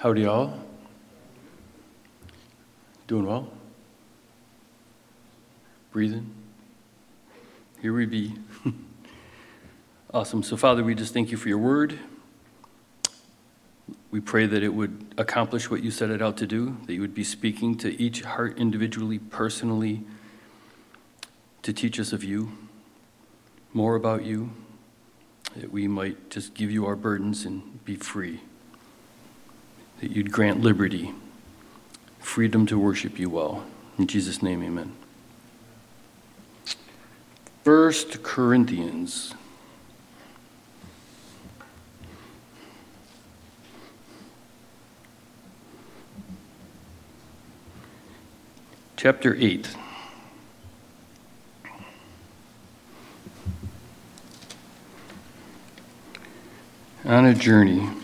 Howdy, all. Doing well? Breathing? Here we be. awesome. So, Father, we just thank you for your word. We pray that it would accomplish what you set it out to do, that you would be speaking to each heart individually, personally, to teach us of you, more about you, that we might just give you our burdens and be free that you'd grant liberty, freedom to worship you well. In Jesus' name, amen. First Corinthians. Chapter 8. On a journey.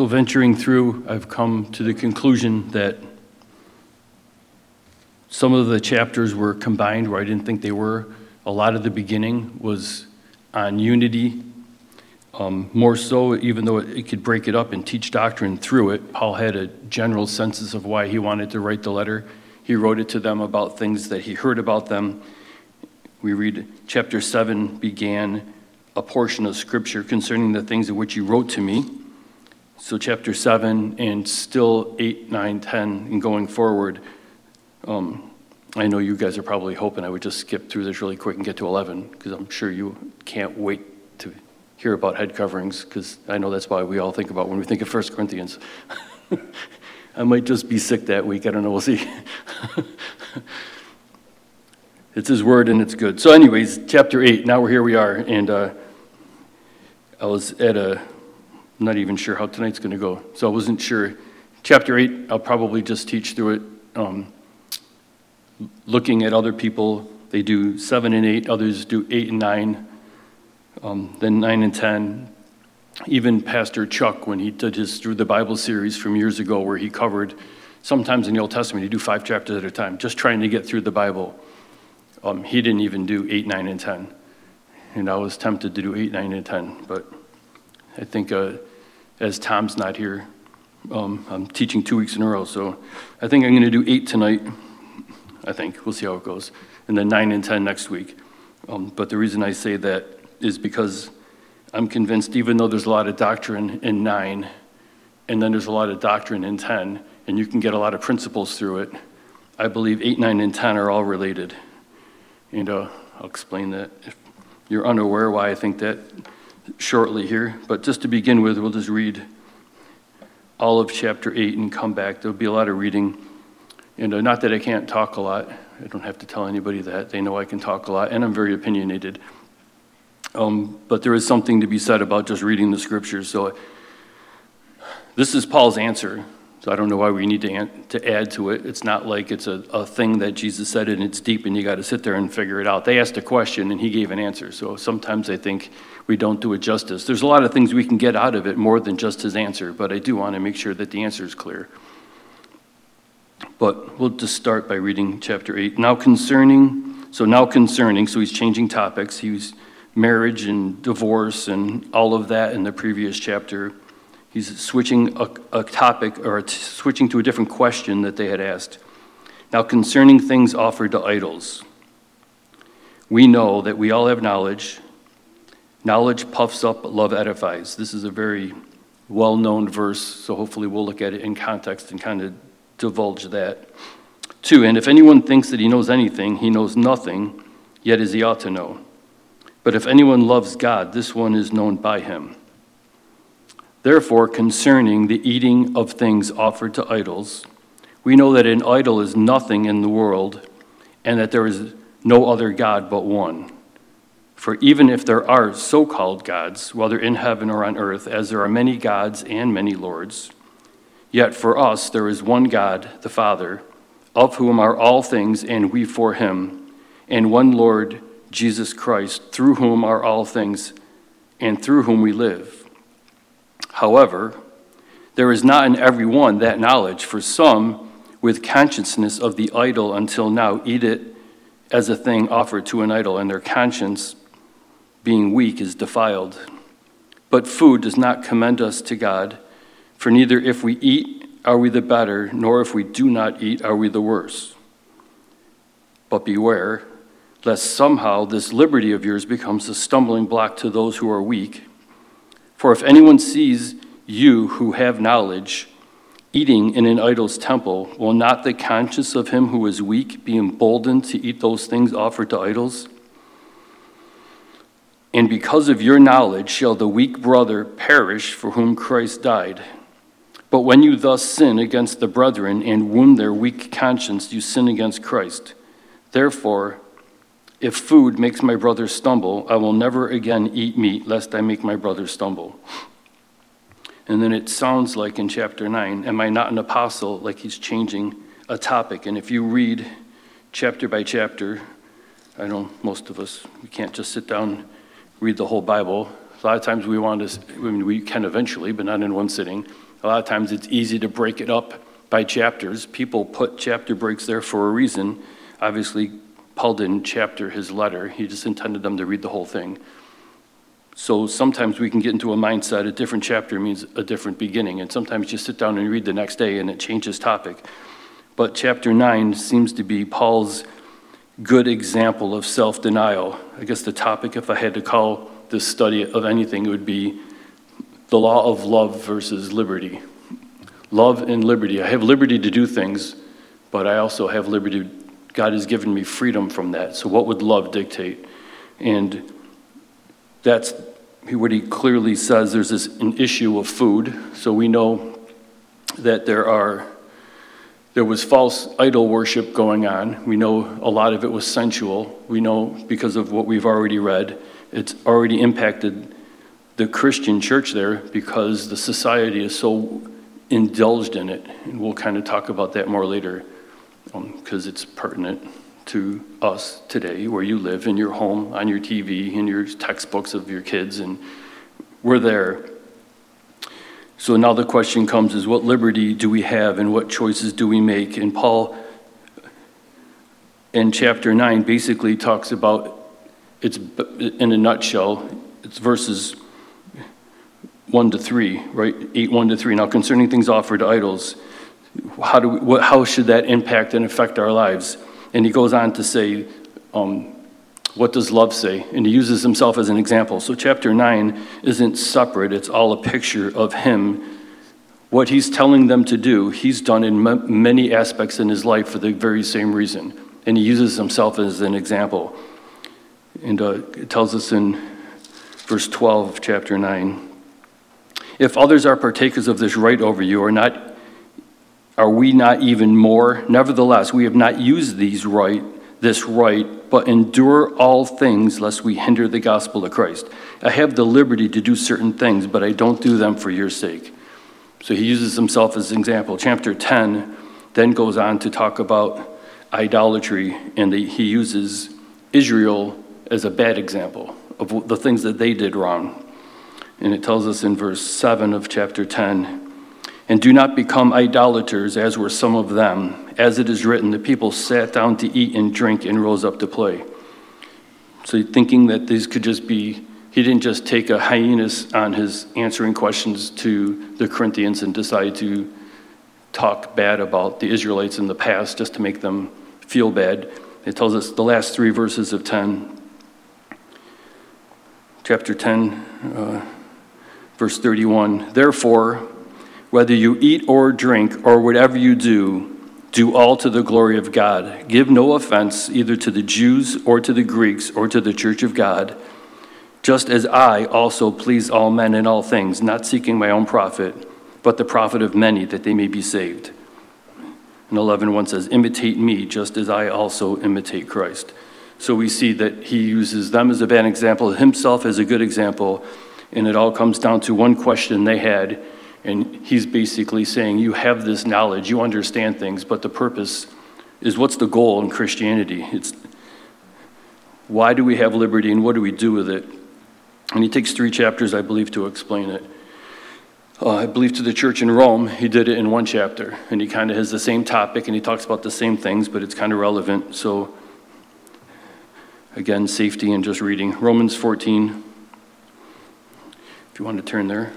So, venturing through, I've come to the conclusion that some of the chapters were combined where I didn't think they were. A lot of the beginning was on unity. Um, more so, even though it, could break it up and teach doctrine through it, Paul had a general sense of why he wanted to write the letter. He wrote it to them about things that he heard about them. We read chapter 7 began a portion of scripture concerning the things of which he wrote to me. So, chapter 7 and still 8, 9, 10, and going forward. Um, I know you guys are probably hoping I would just skip through this really quick and get to 11, because I'm sure you can't wait to hear about head coverings, because I know that's why we all think about when we think of 1 Corinthians. I might just be sick that week. I don't know. We'll see. it's His Word and it's good. So, anyways, chapter 8. Now we're here we are. And uh, I was at a I'm not even sure how tonight's going to go. So I wasn't sure. Chapter 8, I'll probably just teach through it. Um, looking at other people, they do 7 and 8, others do 8 and 9, um, then 9 and 10. Even Pastor Chuck, when he did his Through the Bible series from years ago, where he covered, sometimes in the Old Testament, he do five chapters at a time, just trying to get through the Bible. Um, he didn't even do 8, 9, and 10. And I was tempted to do 8, 9, and 10, but I think uh, as Tom's not here. Um, I'm teaching two weeks in a row, so I think I'm going to do eight tonight. I think. We'll see how it goes. And then nine and 10 next week. Um, but the reason I say that is because I'm convinced, even though there's a lot of doctrine in nine, and then there's a lot of doctrine in 10, and you can get a lot of principles through it, I believe 8, 9, and 10 are all related. And uh, I'll explain that if you're unaware why I think that shortly here, but just to begin with, we'll just read all of chapter 8 and come back. There'll be a lot of reading. And uh, not that I can't talk a lot, I don't have to tell anybody that. They know I can talk a lot, and I'm very opinionated. Um, but there is something to be said about just reading the scriptures. So, this is Paul's answer so I don't know why we need to, to add to it. It's not like it's a, a thing that Jesus said and it's deep and you got to sit there and figure it out. They asked a question and he gave an answer. So sometimes I think we don't do it justice. There's a lot of things we can get out of it more than just his answer, but I do want to make sure that the answer is clear. But we'll just start by reading chapter 8. Now concerning, so now concerning, so he's changing topics. He's marriage and divorce and all of that in the previous chapter. He's switching a, a topic or switching to a different question that they had asked. Now, concerning things offered to idols, we know that we all have knowledge. Knowledge puffs up, love edifies. This is a very well known verse, so hopefully we'll look at it in context and kind of divulge that. Two, and if anyone thinks that he knows anything, he knows nothing, yet as he ought to know. But if anyone loves God, this one is known by him. Therefore, concerning the eating of things offered to idols, we know that an idol is nothing in the world, and that there is no other God but one. For even if there are so called gods, whether in heaven or on earth, as there are many gods and many lords, yet for us there is one God, the Father, of whom are all things, and we for him, and one Lord, Jesus Christ, through whom are all things, and through whom we live. However, there is not in every one that knowledge, for some, with consciousness of the idol until now, eat it as a thing offered to an idol, and their conscience, being weak, is defiled. But food does not commend us to God, for neither if we eat are we the better, nor if we do not eat are we the worse. But beware, lest somehow this liberty of yours becomes a stumbling block to those who are weak. For if anyone sees you who have knowledge eating in an idol's temple, will not the conscience of him who is weak be emboldened to eat those things offered to idols? And because of your knowledge shall the weak brother perish for whom Christ died. But when you thus sin against the brethren and wound their weak conscience, you sin against Christ. Therefore, if food makes my brother stumble, I will never again eat meat, lest I make my brother stumble. And then it sounds like in chapter 9, Am I not an apostle? Like he's changing a topic. And if you read chapter by chapter, I know most of us, we can't just sit down, read the whole Bible. A lot of times we want to, I mean, we can eventually, but not in one sitting. A lot of times it's easy to break it up by chapters. People put chapter breaks there for a reason. Obviously, Paul didn't chapter his letter, he just intended them to read the whole thing. So sometimes we can get into a mindset a different chapter means a different beginning, and sometimes you sit down and read the next day and it changes topic. But chapter 9 seems to be Paul's good example of self denial. I guess the topic, if I had to call this study of anything, it would be the law of love versus liberty. Love and liberty. I have liberty to do things, but I also have liberty. God has given me freedom from that. So, what would love dictate? And that's what he clearly says. There's this an issue of food. So, we know that there are there was false idol worship going on. We know a lot of it was sensual. We know because of what we've already read, it's already impacted the Christian church there because the society is so indulged in it. And we'll kind of talk about that more later because um, it's pertinent to us today where you live in your home, on your TV, in your textbooks of your kids, and we're there. So now the question comes is what liberty do we have and what choices do we make? And Paul in chapter 9 basically talks about it's in a nutshell, it's verses 1 to 3, right? 8, 1 to 3. Now, concerning things offered to idols, how, do we, what, how should that impact and affect our lives? And he goes on to say, um, what does love say? And he uses himself as an example. So, chapter 9 isn't separate, it's all a picture of him. What he's telling them to do, he's done in m- many aspects in his life for the very same reason. And he uses himself as an example. And uh, it tells us in verse 12 of chapter 9 if others are partakers of this right over you, are not are we not even more? Nevertheless, we have not used these right, this right, but endure all things lest we hinder the gospel of Christ. I have the liberty to do certain things, but I don't do them for your sake. So he uses himself as an example. Chapter 10 then goes on to talk about idolatry, and the, he uses Israel as a bad example of the things that they did wrong. And it tells us in verse 7 of chapter 10 And do not become idolaters, as were some of them. As it is written, the people sat down to eat and drink and rose up to play. So, thinking that these could just be, he didn't just take a hyenas on his answering questions to the Corinthians and decide to talk bad about the Israelites in the past just to make them feel bad. It tells us the last three verses of 10. Chapter 10. Uh, Verse 31 Therefore, whether you eat or drink or whatever you do, do all to the glory of God. Give no offense either to the Jews or to the Greeks or to the church of God, just as I also please all men in all things, not seeking my own profit, but the profit of many that they may be saved. And 11:1 says, "Imitate me just as I also imitate Christ." So we see that he uses them as a bad example, himself as a good example, and it all comes down to one question they had. And he's basically saying, You have this knowledge, you understand things, but the purpose is what's the goal in Christianity? It's why do we have liberty and what do we do with it? And he takes three chapters, I believe, to explain it. Uh, I believe to the church in Rome, he did it in one chapter, and he kind of has the same topic and he talks about the same things, but it's kind of relevant. So Again, safety and just reading. Romans 14. If you want to turn there.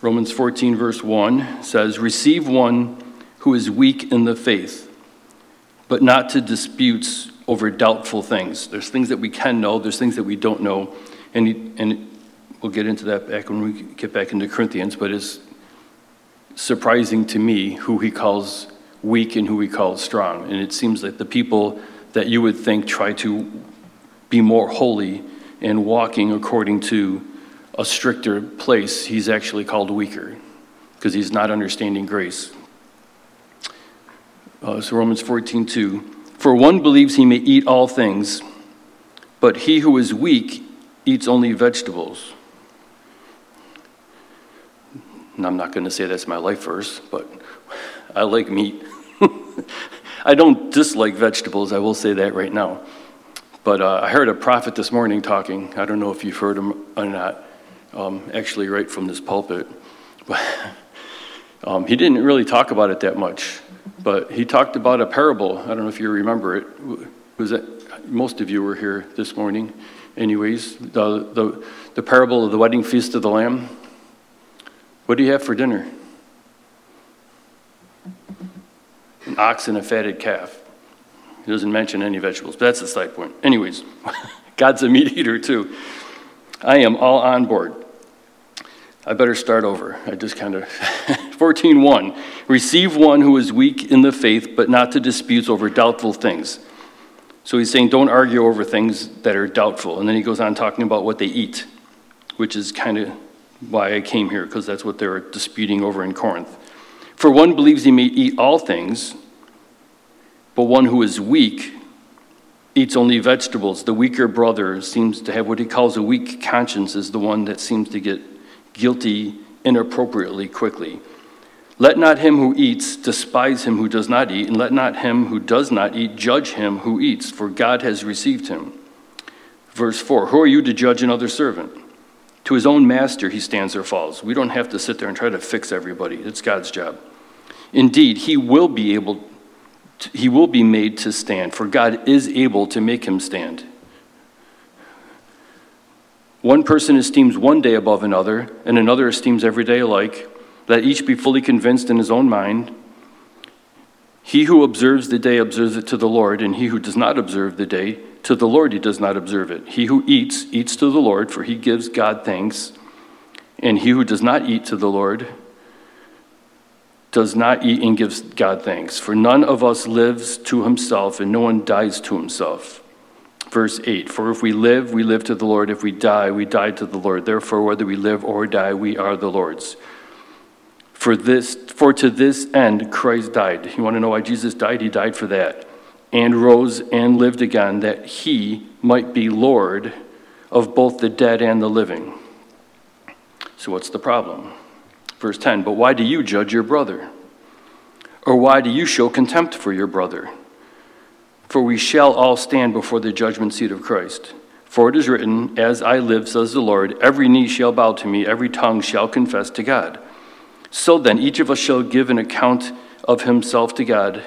Romans 14, verse 1 says, Receive one who is weak in the faith, but not to disputes over doubtful things. There's things that we can know, there's things that we don't know. And, and we'll get into that back when we get back into Corinthians, but it's surprising to me who he calls weak and who he calls strong. And it seems like the people that you would think try to be more holy and walking according to a stricter place, he's actually called weaker because he's not understanding grace. Uh, so Romans 14:2, For one believes he may eat all things, but he who is weak eats only vegetables. And I'm not going to say that's my life verse, but I like meat. I don't dislike vegetables, I will say that right now. But uh, I heard a prophet this morning talking. I don't know if you've heard him or not um, actually right from this pulpit. But um, he didn't really talk about it that much, but he talked about a parable. I don't know if you remember it. Was that most of you were here this morning? Anyways, the, the, the parable of the wedding feast of the Lamb. What do you have for dinner? An ox and a fatted calf. He doesn't mention any vegetables, but that's the side point. Anyways, God's a meat eater too. I am all on board. I better start over. I just kind of 14:1 Receive one who is weak in the faith but not to disputes over doubtful things. So he's saying don't argue over things that are doubtful. And then he goes on talking about what they eat, which is kind of why I came here because that's what they're disputing over in Corinth. For one believes he may eat all things, but one who is weak eats only vegetables. The weaker brother seems to have what he calls a weak conscience, is the one that seems to get guilty inappropriately quickly. Let not him who eats despise him who does not eat, and let not him who does not eat judge him who eats, for God has received him. Verse 4 Who are you to judge another servant? To his own master he stands or falls. We don't have to sit there and try to fix everybody, it's God's job. Indeed, he will be able he will be made to stand, for God is able to make him stand. One person esteems one day above another, and another esteems every day alike. Let each be fully convinced in his own mind. He who observes the day observes it to the Lord, and he who does not observe the day, to the Lord he does not observe it. He who eats, eats to the Lord, for he gives God thanks. And he who does not eat to the Lord, does not eat and gives God thanks. For none of us lives to himself, and no one dies to himself. Verse 8 For if we live, we live to the Lord. If we die, we die to the Lord. Therefore, whether we live or die, we are the Lord's. For, this, for to this end Christ died. You want to know why Jesus died? He died for that. And rose and lived again, that he might be Lord of both the dead and the living. So, what's the problem? Verse 10 But why do you judge your brother? Or why do you show contempt for your brother? For we shall all stand before the judgment seat of Christ. For it is written, As I live, says the Lord, every knee shall bow to me, every tongue shall confess to God. So then, each of us shall give an account of himself to God.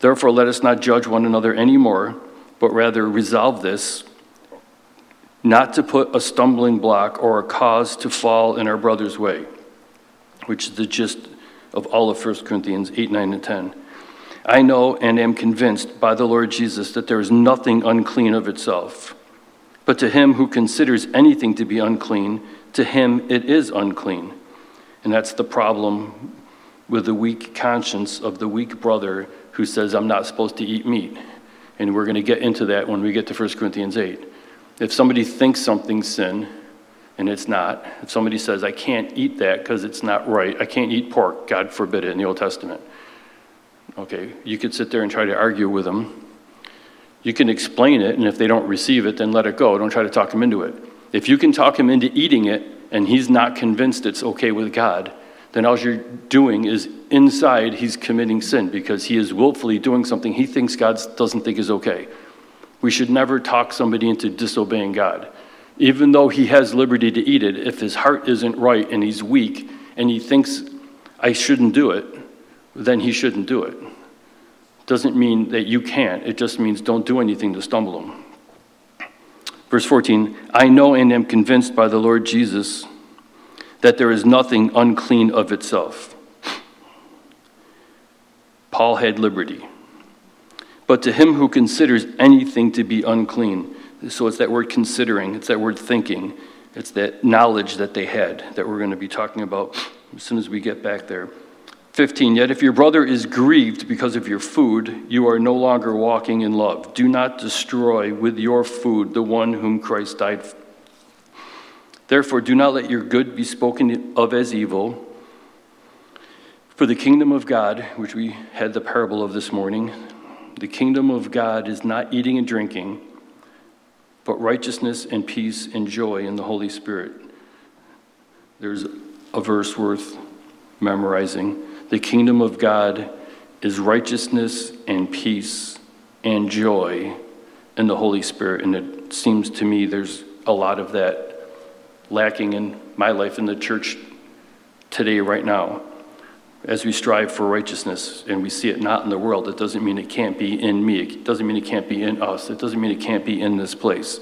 Therefore, let us not judge one another anymore, but rather resolve this not to put a stumbling block or a cause to fall in our brother's way which is the gist of all of 1 Corinthians 8, 9, and 10. I know and am convinced by the Lord Jesus that there is nothing unclean of itself. But to him who considers anything to be unclean, to him it is unclean. And that's the problem with the weak conscience of the weak brother who says, I'm not supposed to eat meat. And we're going to get into that when we get to 1 Corinthians 8. If somebody thinks something's sin, and it's not. If somebody says, I can't eat that because it's not right, I can't eat pork, God forbid it in the Old Testament. Okay, you could sit there and try to argue with them. You can explain it, and if they don't receive it, then let it go. Don't try to talk them into it. If you can talk him into eating it and he's not convinced it's okay with God, then all you're doing is inside he's committing sin because he is willfully doing something he thinks God doesn't think is okay. We should never talk somebody into disobeying God. Even though he has liberty to eat it, if his heart isn't right and he's weak and he thinks, I shouldn't do it, then he shouldn't do it. Doesn't mean that you can't, it just means don't do anything to stumble him. Verse 14 I know and am convinced by the Lord Jesus that there is nothing unclean of itself. Paul had liberty. But to him who considers anything to be unclean, so it's that word considering, it's that word thinking, it's that knowledge that they had that we're going to be talking about as soon as we get back there. 15 Yet if your brother is grieved because of your food, you are no longer walking in love. Do not destroy with your food the one whom Christ died for. Therefore, do not let your good be spoken of as evil. For the kingdom of God, which we had the parable of this morning, the kingdom of God is not eating and drinking, but righteousness and peace and joy in the Holy Spirit. There's a verse worth memorizing. The kingdom of God is righteousness and peace and joy in the Holy Spirit. And it seems to me there's a lot of that lacking in my life in the church today, right now. As we strive for righteousness and we see it not in the world, it doesn't mean it can't be in me. It doesn't mean it can't be in us. It doesn't mean it can't be in this place.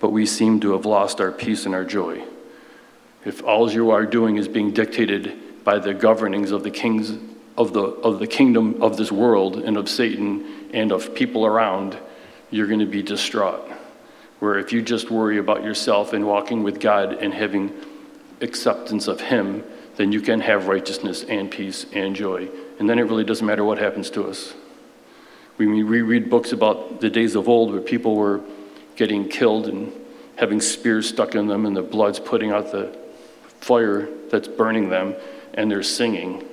But we seem to have lost our peace and our joy. If all you are doing is being dictated by the governings of the kings of the, of the kingdom of this world and of Satan and of people around, you're going to be distraught. Where if you just worry about yourself and walking with God and having acceptance of Him, then you can have righteousness and peace and joy. And then it really doesn't matter what happens to us. We, we read books about the days of old where people were getting killed and having spears stuck in them and the blood's putting out the fire that's burning them and they're singing.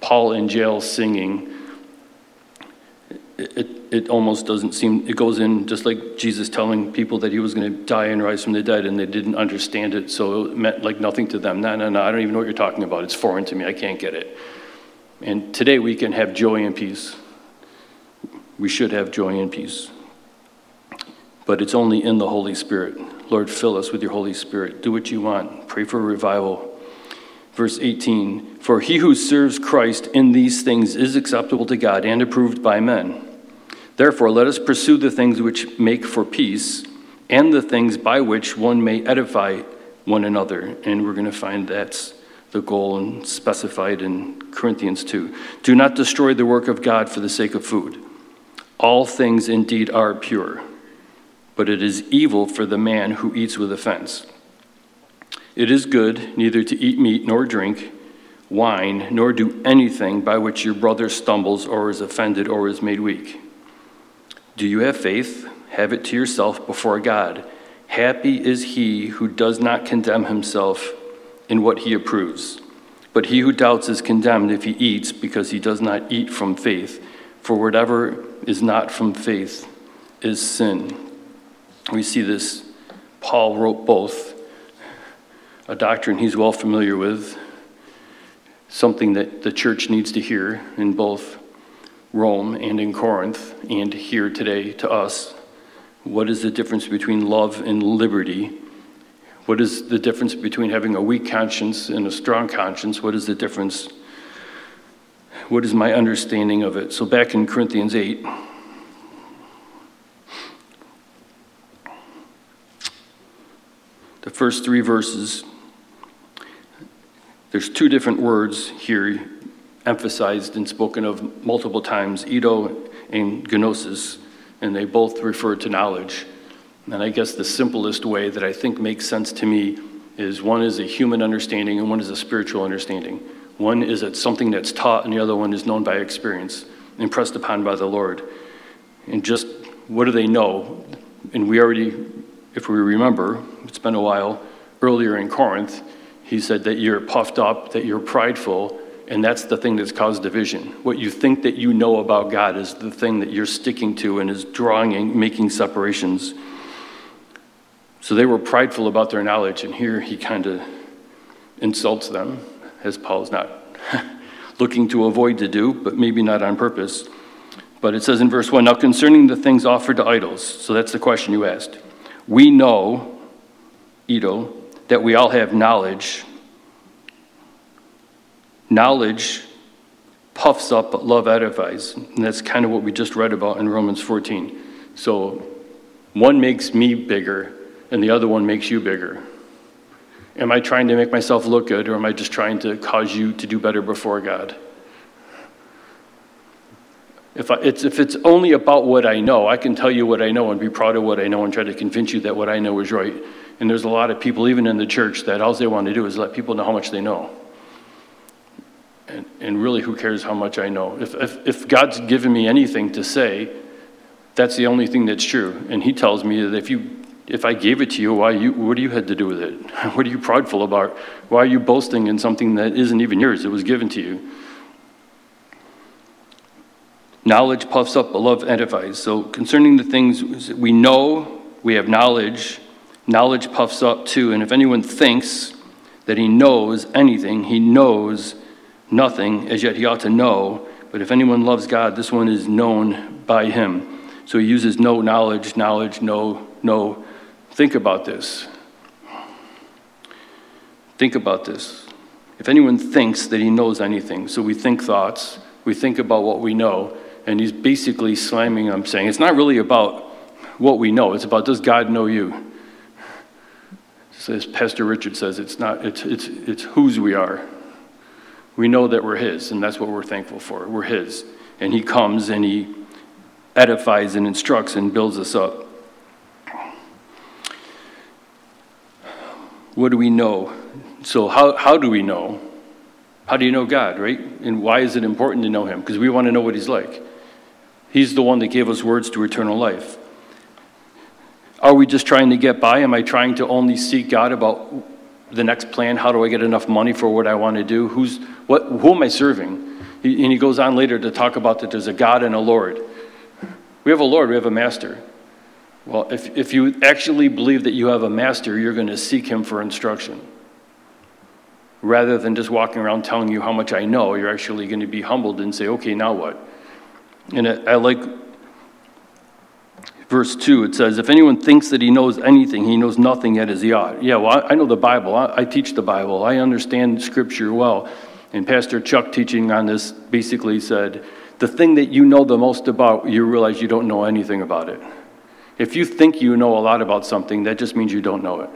Paul in jail singing. It, it, almost doesn't seem, it goes in just like Jesus telling people that he was going to die and rise from the dead, and they didn't understand it, so it meant like nothing to them. No, no, no, I don't even know what you're talking about. It's foreign to me. I can't get it. And today we can have joy and peace. We should have joy and peace. But it's only in the Holy Spirit. Lord, fill us with your Holy Spirit. Do what you want. Pray for revival. Verse 18 For he who serves Christ in these things is acceptable to God and approved by men. Therefore, let us pursue the things which make for peace and the things by which one may edify one another. And we're going to find that's the goal and specified in Corinthians 2. Do not destroy the work of God for the sake of food. All things indeed are pure, but it is evil for the man who eats with offense. It is good neither to eat meat nor drink wine, nor do anything by which your brother stumbles or is offended or is made weak. Do you have faith? Have it to yourself before God. Happy is he who does not condemn himself in what he approves. But he who doubts is condemned if he eats, because he does not eat from faith. For whatever is not from faith is sin. We see this. Paul wrote both a doctrine he's well familiar with, something that the church needs to hear in both Rome and in Corinth and here today to us. What is the difference between love and liberty? What is the difference between having a weak conscience and a strong conscience? What is the difference? What is my understanding of it? So, back in Corinthians 8, the first three verses there's two different words here emphasized and spoken of multiple times, eido and gnosis, and they both refer to knowledge. And I guess the simplest way that I think makes sense to me is one is a human understanding and one is a spiritual understanding. One is it's something that's taught, and the other one is known by experience, impressed upon by the Lord. And just what do they know? And we already, if we remember, it's been a while, earlier in Corinth, he said that you're puffed up, that you're prideful, and that's the thing that's caused division. What you think that you know about God is the thing that you're sticking to and is drawing and making separations. So they were prideful about their knowledge, and here he kind of insults them, as Paul's not looking to avoid to do, but maybe not on purpose. But it says in verse 1 Now concerning the things offered to idols, so that's the question you asked. We know eido, that we all have knowledge. Knowledge puffs up, but love edifies. And that's kind of what we just read about in Romans 14. So one makes me bigger, and the other one makes you bigger. Am I trying to make myself look good, or am I just trying to cause you to do better before God? If, I, it's, if it's only about what I know, I can tell you what I know and be proud of what I know and try to convince you that what I know is right. And there's a lot of people, even in the church, that all they want to do is let people know how much they know. And, and really, who cares how much I know? If, if, if God's given me anything to say, that's the only thing that's true. And He tells me that if you if I gave it to you, why you, what do you had to do with it? What are you prideful about? Why are you boasting in something that isn't even yours? It was given to you. Knowledge puffs up, but love edifies. So, concerning the things we know, we have knowledge. Knowledge puffs up too. And if anyone thinks that he knows anything, he knows nothing, as yet he ought to know. But if anyone loves God, this one is known by him. So he uses no knowledge, knowledge, no, no. Think about this. Think about this. If anyone thinks that he knows anything, so we think thoughts, we think about what we know, and he's basically slamming I'm saying it's not really about what we know, it's about does God know you? As Pastor Richard says, it's not, it's, it's, it's whose we are. We know that we're his, and that's what we're thankful for. We're his. And he comes and he edifies and instructs and builds us up. What do we know? So, how, how do we know? How do you know God, right? And why is it important to know him? Because we want to know what he's like. He's the one that gave us words to eternal life. Are we just trying to get by? Am I trying to only seek God about the next plan? How do I get enough money for what I want to do? Who's, what, who am I serving? and he goes on later to talk about that there's a God and a Lord. We have a Lord, we have a master. Well, if, if you actually believe that you have a master, you're going to seek him for instruction. Rather than just walking around telling you how much I know, you're actually going to be humbled and say, okay, now what? And I, I like verse 2. It says, If anyone thinks that he knows anything, he knows nothing yet as he ought. Yeah, well, I, know the Bible. I, I teach the Bible. I understand Scripture well. And Pastor Chuck, teaching on this, basically said, The thing that you know the most about, you realize you don't know anything about it. If you think you know a lot about something, that just means you don't know it.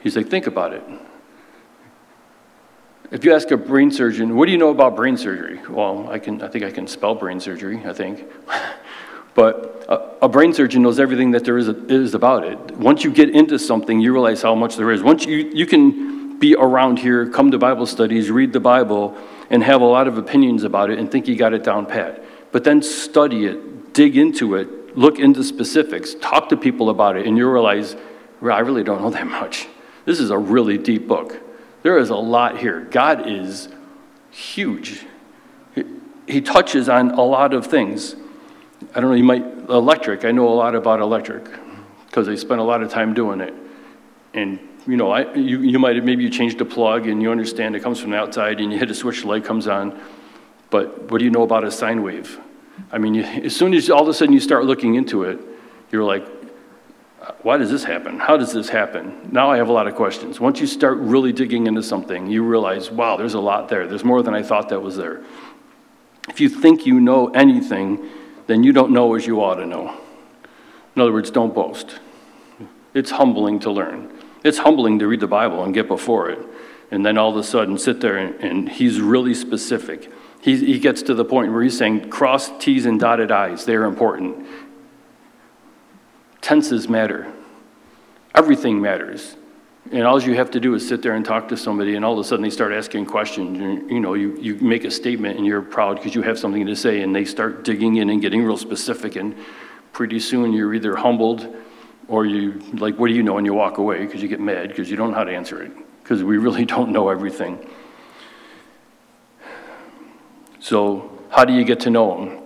He's like, Think about it. If you ask a brain surgeon, what do you know about brain surgery? Well, I can I think I can spell brain surgery, I think. but a, a, brain surgeon knows everything that there is, is about it. Once you get into something, you realize how much there is. Once you you can be around here, come to Bible studies, read the Bible, and have a lot of opinions about it and think you got it down pat. But then study it, dig into it, look into specifics, talk to people about it, and you realize, I really don't know that much. This is a really deep book. There is a lot here. God is huge. He touches on a lot of things. I don't know, you might, electric, I know a lot about electric because I spent a lot of time doing it. And, you know, I, you, you might have, maybe you changed a plug and you understand it comes from the outside and you hit a switch, the light comes on. But what do you know about a sine wave? I mean, you, as soon as all of a sudden you start looking into it, you're like, why does this happen? How does this happen? Now I have a lot of questions. Once you start really digging into something, you realize, wow, there's a lot there. There's more than I thought that was there. If you think you know anything, then you don't know as you ought to know. In other words, don't boast. It's humbling to learn. It's humbling to read the Bible and get before it, and then all of a sudden sit there and, and he's really specific. He, he gets to the point where he's saying, cross T's and dotted I's, they're important. Tenses matter. Everything matters. And all you have to do is sit there and talk to somebody, and all of a sudden they start asking questions. And, you know, you, you make a statement and you're proud because you have something to say, and they start digging in and getting real specific. And pretty soon you're either humbled or you, like, what do you know? And you walk away because you get mad because you don't know how to answer it because we really don't know everything. So, how do you get to know them?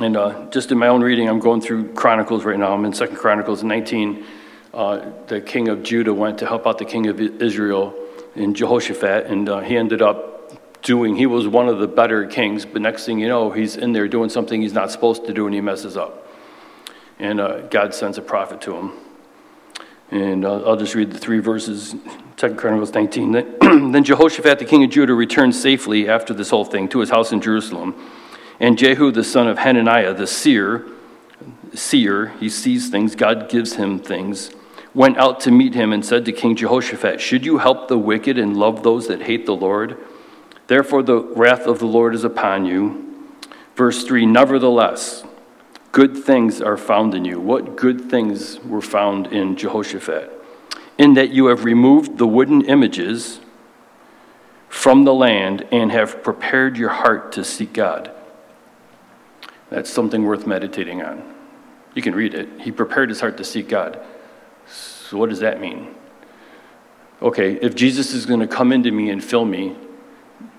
And uh, just in my own reading, I'm going through Chronicles right now. I'm in Second Chronicles 19. Uh, the king of Judah went to help out the king of Israel in Jehoshaphat, and uh, he ended up doing, he was one of the better kings, but next thing you know, he's in there doing something he's not supposed to do, and he messes up. And uh, God sends a prophet to him. And uh, I'll just read the three verses, 2 Chronicles 19. then Jehoshaphat, the king of Judah, returned safely after this whole thing to his house in Jerusalem. And Jehu, the son of Hananiah, the seer, seer, he sees things, God gives him things, went out to meet him and said to King Jehoshaphat, Should you help the wicked and love those that hate the Lord? Therefore, the wrath of the Lord is upon you. Verse 3 Nevertheless, good things are found in you. What good things were found in Jehoshaphat? In that you have removed the wooden images from the land and have prepared your heart to seek God. That's something worth meditating on. You can read it. He prepared his heart to seek God. So, what does that mean? Okay, if Jesus is going to come into me and fill me,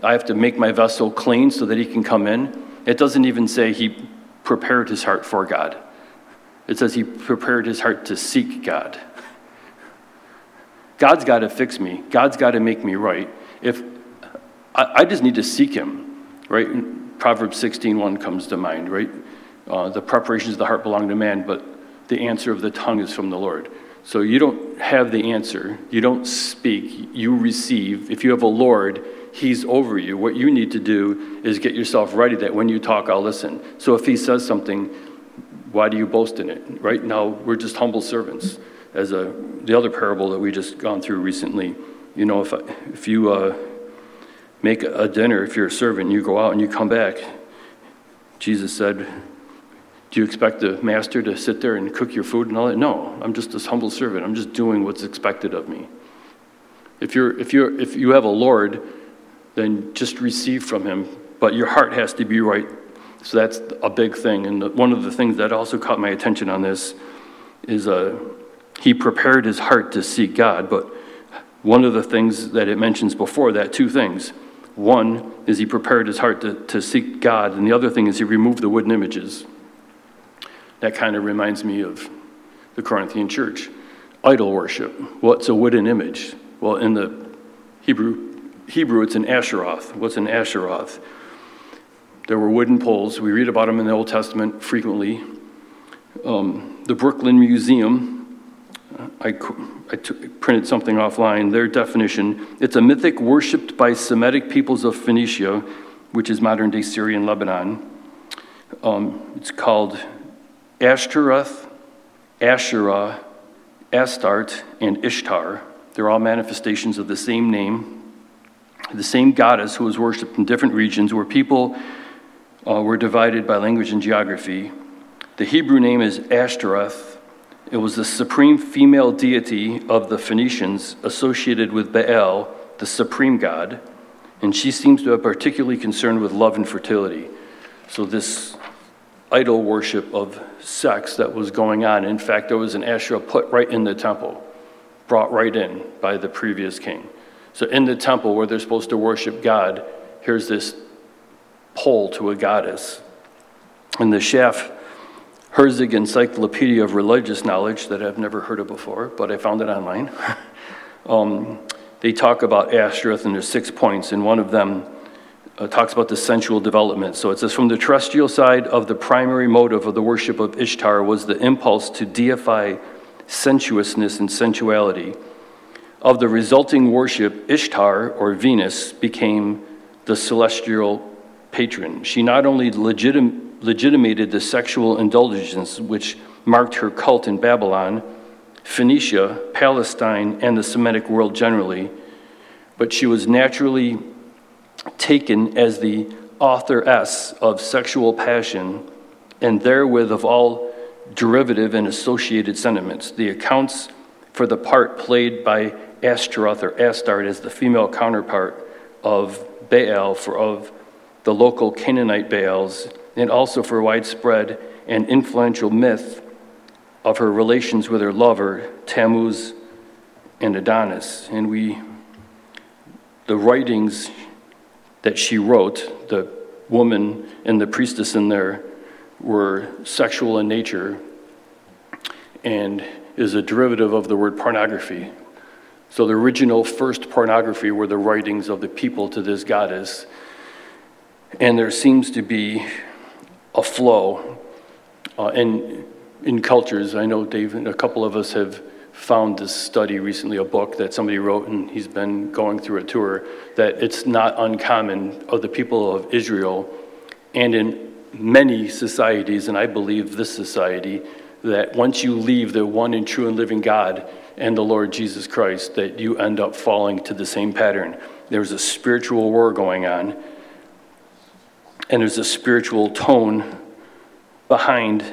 I have to make my vessel clean so that he can come in. It doesn't even say he prepared his heart for God, it says he prepared his heart to seek God. God's got to fix me, God's got to make me right. If I, I just need to seek him, right? Proverbs 16:1 comes to mind, right? Uh, the preparations of the heart belong to man, but the answer of the tongue is from the Lord. So you don't have the answer. You don't speak. You receive. If you have a Lord, He's over you. What you need to do is get yourself ready that when you talk, I'll listen. So if He says something, why do you boast in it? Right now, we're just humble servants. As a, the other parable that we just gone through recently, you know, if, if you uh, make a dinner, if you're a servant, you go out and you come back, Jesus said, do you expect the master to sit there and cook your food and all that? No, I'm just this humble servant. I'm just doing what's expected of me. If, you're, if, you're, if you have a Lord, then just receive from him. But your heart has to be right. So that's a big thing. And one of the things that also caught my attention on this is uh, he prepared his heart to seek God. But one of the things that it mentions before that, two things. One is he prepared his heart to, to seek God, and the other thing is he removed the wooden images. That kind of reminds me of the Corinthian church. Idol worship. What's a wooden image? Well, in the Hebrew, Hebrew it's an Asheroth. What's an Asheroth? There were wooden poles. We read about them in the Old Testament frequently. Um, the Brooklyn Museum, I, I printed something offline. Their definition it's a mythic worshipped by Semitic peoples of Phoenicia, which is modern day Syria and Lebanon. Um, it's called Ashtaroth, Asherah, Astarte, and Ishtar. They're all manifestations of the same name, the same goddess who was worshipped in different regions where people uh, were divided by language and geography. The Hebrew name is Ashtaroth. It was the supreme female deity of the Phoenicians associated with Baal, the supreme god, and she seems to have particularly concerned with love and fertility. So, this idol worship of sex that was going on. In fact, there was an Asherah put right in the temple, brought right in by the previous king. So, in the temple where they're supposed to worship God, here's this pole to a goddess. And the Schaff Herzog Encyclopedia of Religious Knowledge, that I've never heard of before, but I found it online, um, they talk about Ashtoreth and there's six points, and one of them uh, talks about the sensual development. So it says, from the terrestrial side of the primary motive of the worship of Ishtar was the impulse to deify sensuousness and sensuality. Of the resulting worship, Ishtar, or Venus, became the celestial patron. She not only legitim- legitimated the sexual indulgence which marked her cult in Babylon, Phoenicia, Palestine, and the Semitic world generally, but she was naturally taken as the authoress of sexual passion and therewith of all derivative and associated sentiments. The accounts for the part played by Ashtaroth or Astarte as the female counterpart of Baal for of the local Canaanite Baals, and also for widespread and influential myth of her relations with her lover, Tammuz and Adonis. And we, the writings that she wrote, the woman and the priestess in there were sexual in nature and is a derivative of the word pornography. So the original first pornography were the writings of the people to this goddess. And there seems to be a flow uh, in, in cultures. I know, Dave, and a couple of us have found this study recently, a book that somebody wrote, and he's been going through a tour, that it's not uncommon of the people of Israel and in many societies, and I believe this society, that once you leave the one and true and living God and the Lord Jesus Christ, that you end up falling to the same pattern. There's a spiritual war going on, and there's a spiritual tone behind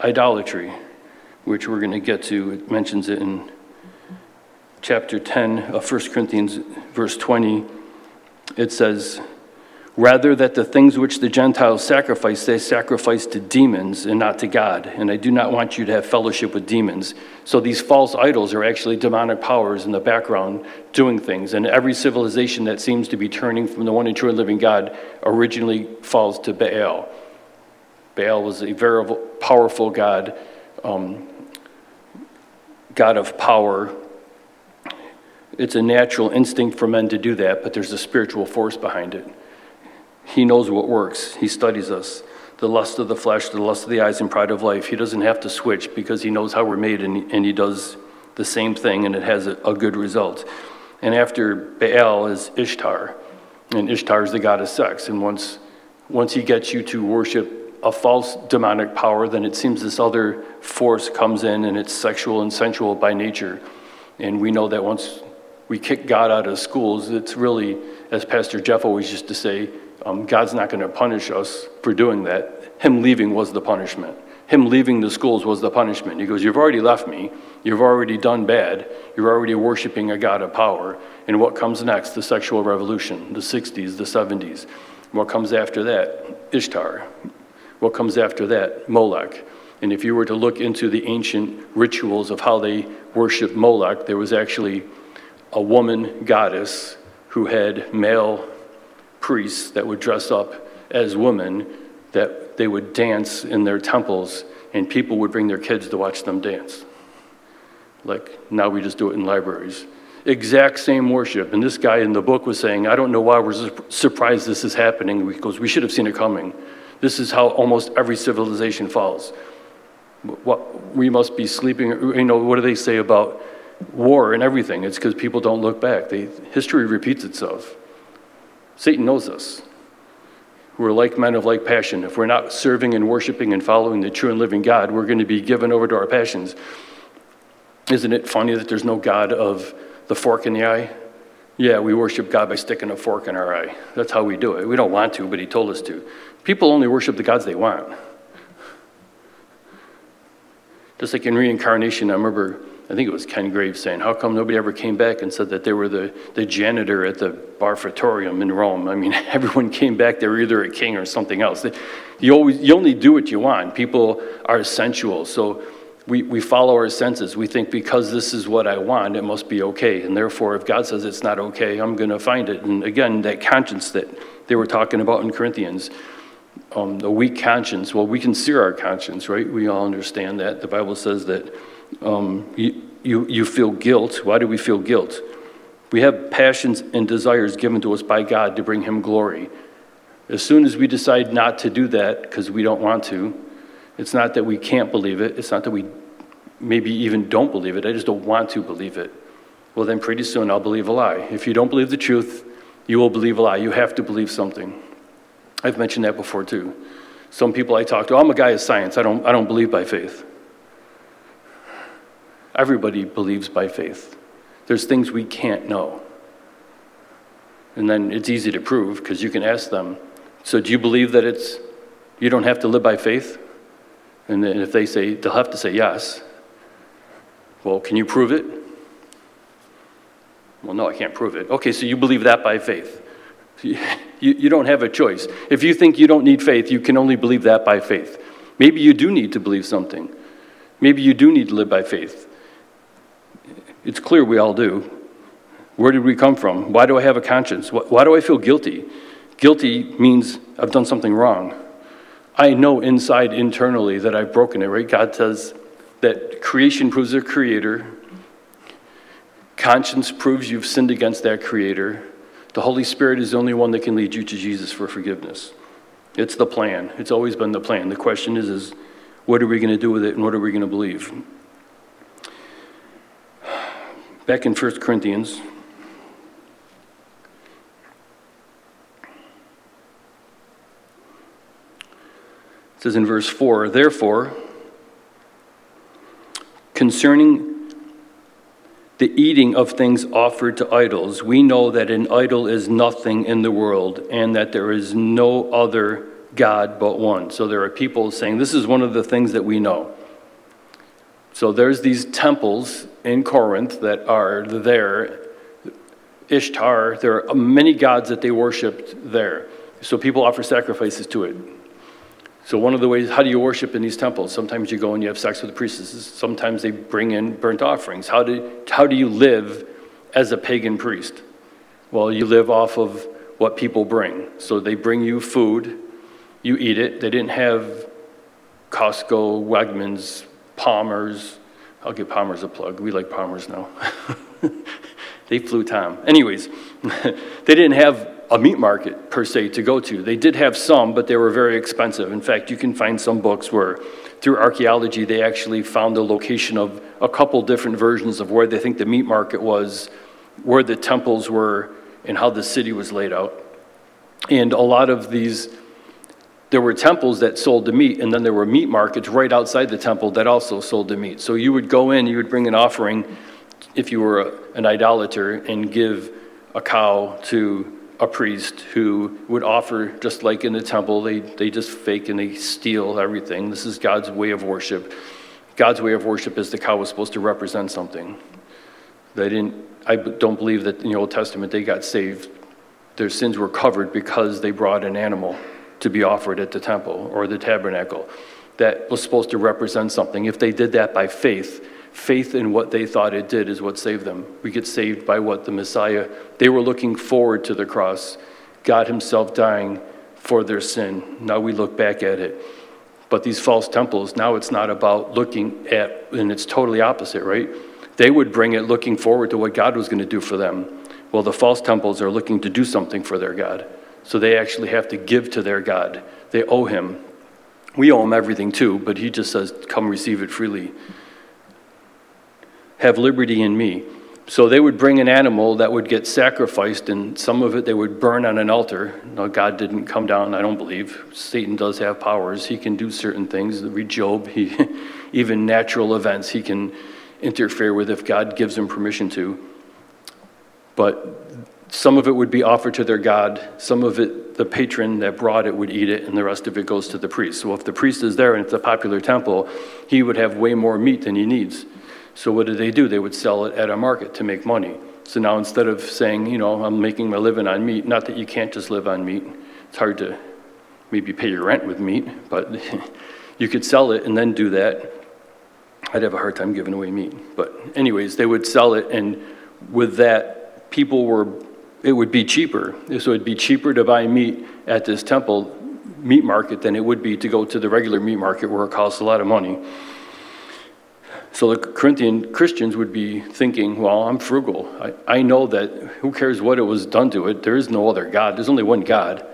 idolatry, which we're going to get to. It mentions it in chapter 10 of 1 Corinthians, verse 20. It says, Rather, that the things which the Gentiles sacrifice, they sacrifice to demons and not to God. And I do not want you to have fellowship with demons. So these false idols are actually demonic powers in the background doing things. And every civilization that seems to be turning from the one and true living God originally falls to Baal. Baal was a very powerful God, um, God of power. It's a natural instinct for men to do that, but there's a spiritual force behind it. He knows what works. He studies us. The lust of the flesh, the lust of the eyes, and pride of life. He doesn't have to switch because he knows how we're made and, and he does the same thing and it has a, a good result. And after Baal is Ishtar. And Ishtar is the god of sex. And once, once he gets you to worship a false demonic power, then it seems this other force comes in and it's sexual and sensual by nature. And we know that once we kick God out of schools, it's really, as Pastor Jeff always used to say, um, God's not going to punish us for doing that. Him leaving was the punishment. Him leaving the schools was the punishment. He goes, You've already left me. You've already done bad. You're already worshiping a God of power. And what comes next? The sexual revolution, the 60s, the 70s. What comes after that? Ishtar. What comes after that? Moloch. And if you were to look into the ancient rituals of how they worshiped Moloch, there was actually a woman goddess who had male priests that would dress up as women, that they would dance in their temples, and people would bring their kids to watch them dance. Like now we just do it in libraries. Exact same worship. And this guy in the book was saying, I don't know why we're surprised this is happening. Because we should have seen it coming. This is how almost every civilization falls. What, we must be sleeping, you know, what do they say about war and everything? It's because people don't look back. They, history repeats itself. Satan knows us. We're like men of like passion. If we're not serving and worshiping and following the true and living God, we're going to be given over to our passions. Isn't it funny that there's no God of the fork in the eye? Yeah, we worship God by sticking a fork in our eye. That's how we do it. We don't want to, but He told us to. People only worship the gods they want. Just like in reincarnation, I remember I think it was Ken Graves saying, How come nobody ever came back and said that they were the, the janitor at the Barfatorium in Rome? I mean, everyone came back, they were either a king or something else. You, always, you only do what you want. People are sensual. So we, we follow our senses. We think because this is what I want, it must be okay. And therefore, if God says it's not okay, I'm going to find it. And again, that conscience that they were talking about in Corinthians, um, the weak conscience, well, we can sear our conscience, right? We all understand that. The Bible says that um, you, you, you feel guilt. Why do we feel guilt? We have passions and desires given to us by God to bring Him glory. As soon as we decide not to do that because we don't want to, it's not that we can't believe it, it's not that we maybe even don't believe it, I just don't want to believe it. Well, then pretty soon I'll believe a lie. If you don't believe the truth, you will believe a lie. You have to believe something. I've mentioned that before too. Some people I talk to, oh, I'm a guy of science, I don't, I don't believe by faith. Everybody believes by faith. There's things we can't know. And then it's easy to prove because you can ask them, so do you believe that it's, you don't have to live by faith? And if they say, they'll have to say yes. Well, can you prove it? Well, no, I can't prove it. Okay, so you believe that by faith. You, you don't have a choice. If you think you don't need faith, you can only believe that by faith. Maybe you do need to believe something. Maybe you do need to live by faith. It's clear we all do. Where did we come from? Why do I have a conscience? Why do I feel guilty? Guilty means I've done something wrong. I know inside, internally, that I've broken it, right? God says that creation proves a creator, conscience proves you've sinned against that creator. The Holy Spirit is the only one that can lead you to Jesus for forgiveness. It's the plan. It's always been the plan. The question is, is what are we going to do with it and what are we going to believe? Back in 1 Corinthians. It says in verse 4 Therefore, concerning the eating of things offered to idols, we know that an idol is nothing in the world and that there is no other God but one. So there are people saying this is one of the things that we know. So there's these temples in Corinth that are there. Ishtar, there are many gods that they worshiped there. So people offer sacrifices to it. So, one of the ways, how do you worship in these temples? Sometimes you go and you have sex with the priestesses. Sometimes they bring in burnt offerings. How do, how do you live as a pagan priest? Well, you live off of what people bring. So, they bring you food, you eat it. They didn't have Costco, Wegmans, Palmer's. I'll give Palmer's a plug. We like Palmer's now. they flew Tom. Anyways, they didn't have a meat market per se to go to. They did have some, but they were very expensive. In fact, you can find some books where, through archaeology, they actually found the location of a couple different versions of where they think the meat market was, where the temples were, and how the city was laid out. And a lot of these, there were temples that sold the meat, and then there were meat markets right outside the temple that also sold the meat. So you would go in, you would bring an offering if you were a, an idolater and give a cow to a priest who would offer, just like in the temple, they, they just fake and they steal everything. This is God's way of worship. God's way of worship is the cow was supposed to represent something. They didn't, I don't believe that in the Old Testament they got saved. Their sins were covered because they brought an animal to be offered at the temple or the tabernacle that was supposed to represent something. If they did that by faith, faith in what they thought it did is what saved them. We get saved by what the Messiah, they were looking forward to the cross, God Himself dying for their sin. Now we look back at it. But these false temples, now it's not about looking at, and it's totally opposite, right? They would bring it looking forward to what God was going to do for them. Well, the false temples are looking to do something for their God. So they actually have to give to their God. They owe Him. We owe Him everything too, but He just says, come receive it freely have liberty in me. So they would bring an animal that would get sacrificed, and some of it they would burn on an altar. Now, God didn't come down, I don't believe. Satan does have powers. He can do certain things. Read Job, he, even natural events, he can interfere with if God gives him permission to. But some of it would be offered to their God. Some of it, the patron that brought it would eat it, and the rest of it goes to the priest. So if the priest is there and it's a popular temple, he would have way more meat than he needs. So what did they do? They would sell it at a market to make money. So now instead of saying, you know, I'm making my living on meat, not that you can't just live on meat. It's hard to maybe pay your rent with meat, but you could sell it and then do that. I'd have a hard time giving away meat. But anyways, they would sell it and with that people were it would be cheaper. So it'd be cheaper to buy meat at this temple meat market than it would be to go to the regular meat market where it costs a lot of money. So the Corinthian Christians would be thinking, well, I'm frugal. I, I know that who cares what it was done to it? There is no other God. There's only one God.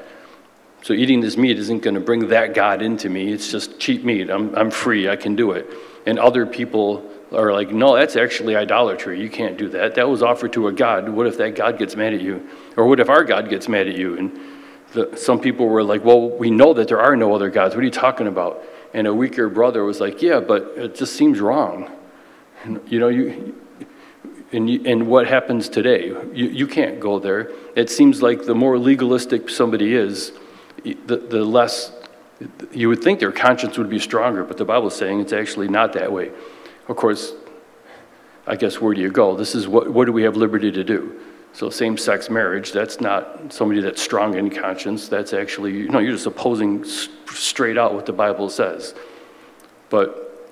So eating this meat isn't going to bring that God into me. It's just cheap meat. I'm, I'm free. I can do it. And other people are like, no, that's actually idolatry. You can't do that. That was offered to a God. What if that God gets mad at you? Or what if our God gets mad at you? And the, some people were like, well, we know that there are no other gods. What are you talking about? And a weaker brother was like, Yeah, but it just seems wrong. And, you know, you, and, you, and what happens today? You, you can't go there. It seems like the more legalistic somebody is, the, the less you would think their conscience would be stronger, but the Bible's saying it's actually not that way. Of course, I guess where do you go? This is what, what do we have liberty to do? So same sex marriage, that's not somebody that's strong in conscience. That's actually, you know, you're just opposing straight out what the Bible says. But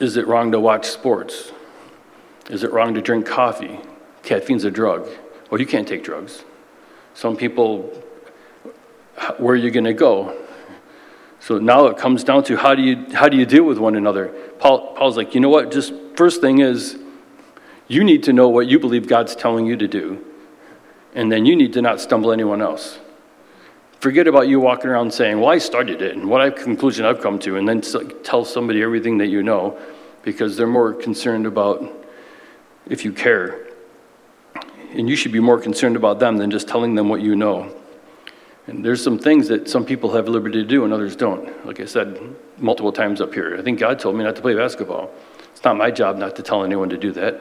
is it wrong to watch sports? Is it wrong to drink coffee? Caffeine's a drug. Well, you can't take drugs. Some people, where are you going to go? So now it comes down to how do you how do you deal with one another? Paul, Paul's like, you know what? Just first thing is you need to know what you believe God's telling you to do, and then you need to not stumble anyone else. Forget about you walking around saying, Well, I started it, and what I, conclusion I've come to, and then tell somebody everything that you know. because they're more concerned about if you care. And you should be more concerned about them than just telling them what you know. And there's some things that some people have liberty to do and others don't. Like I said multiple times up here, I think God told me not to play basketball. It's not my job not to tell anyone to do that.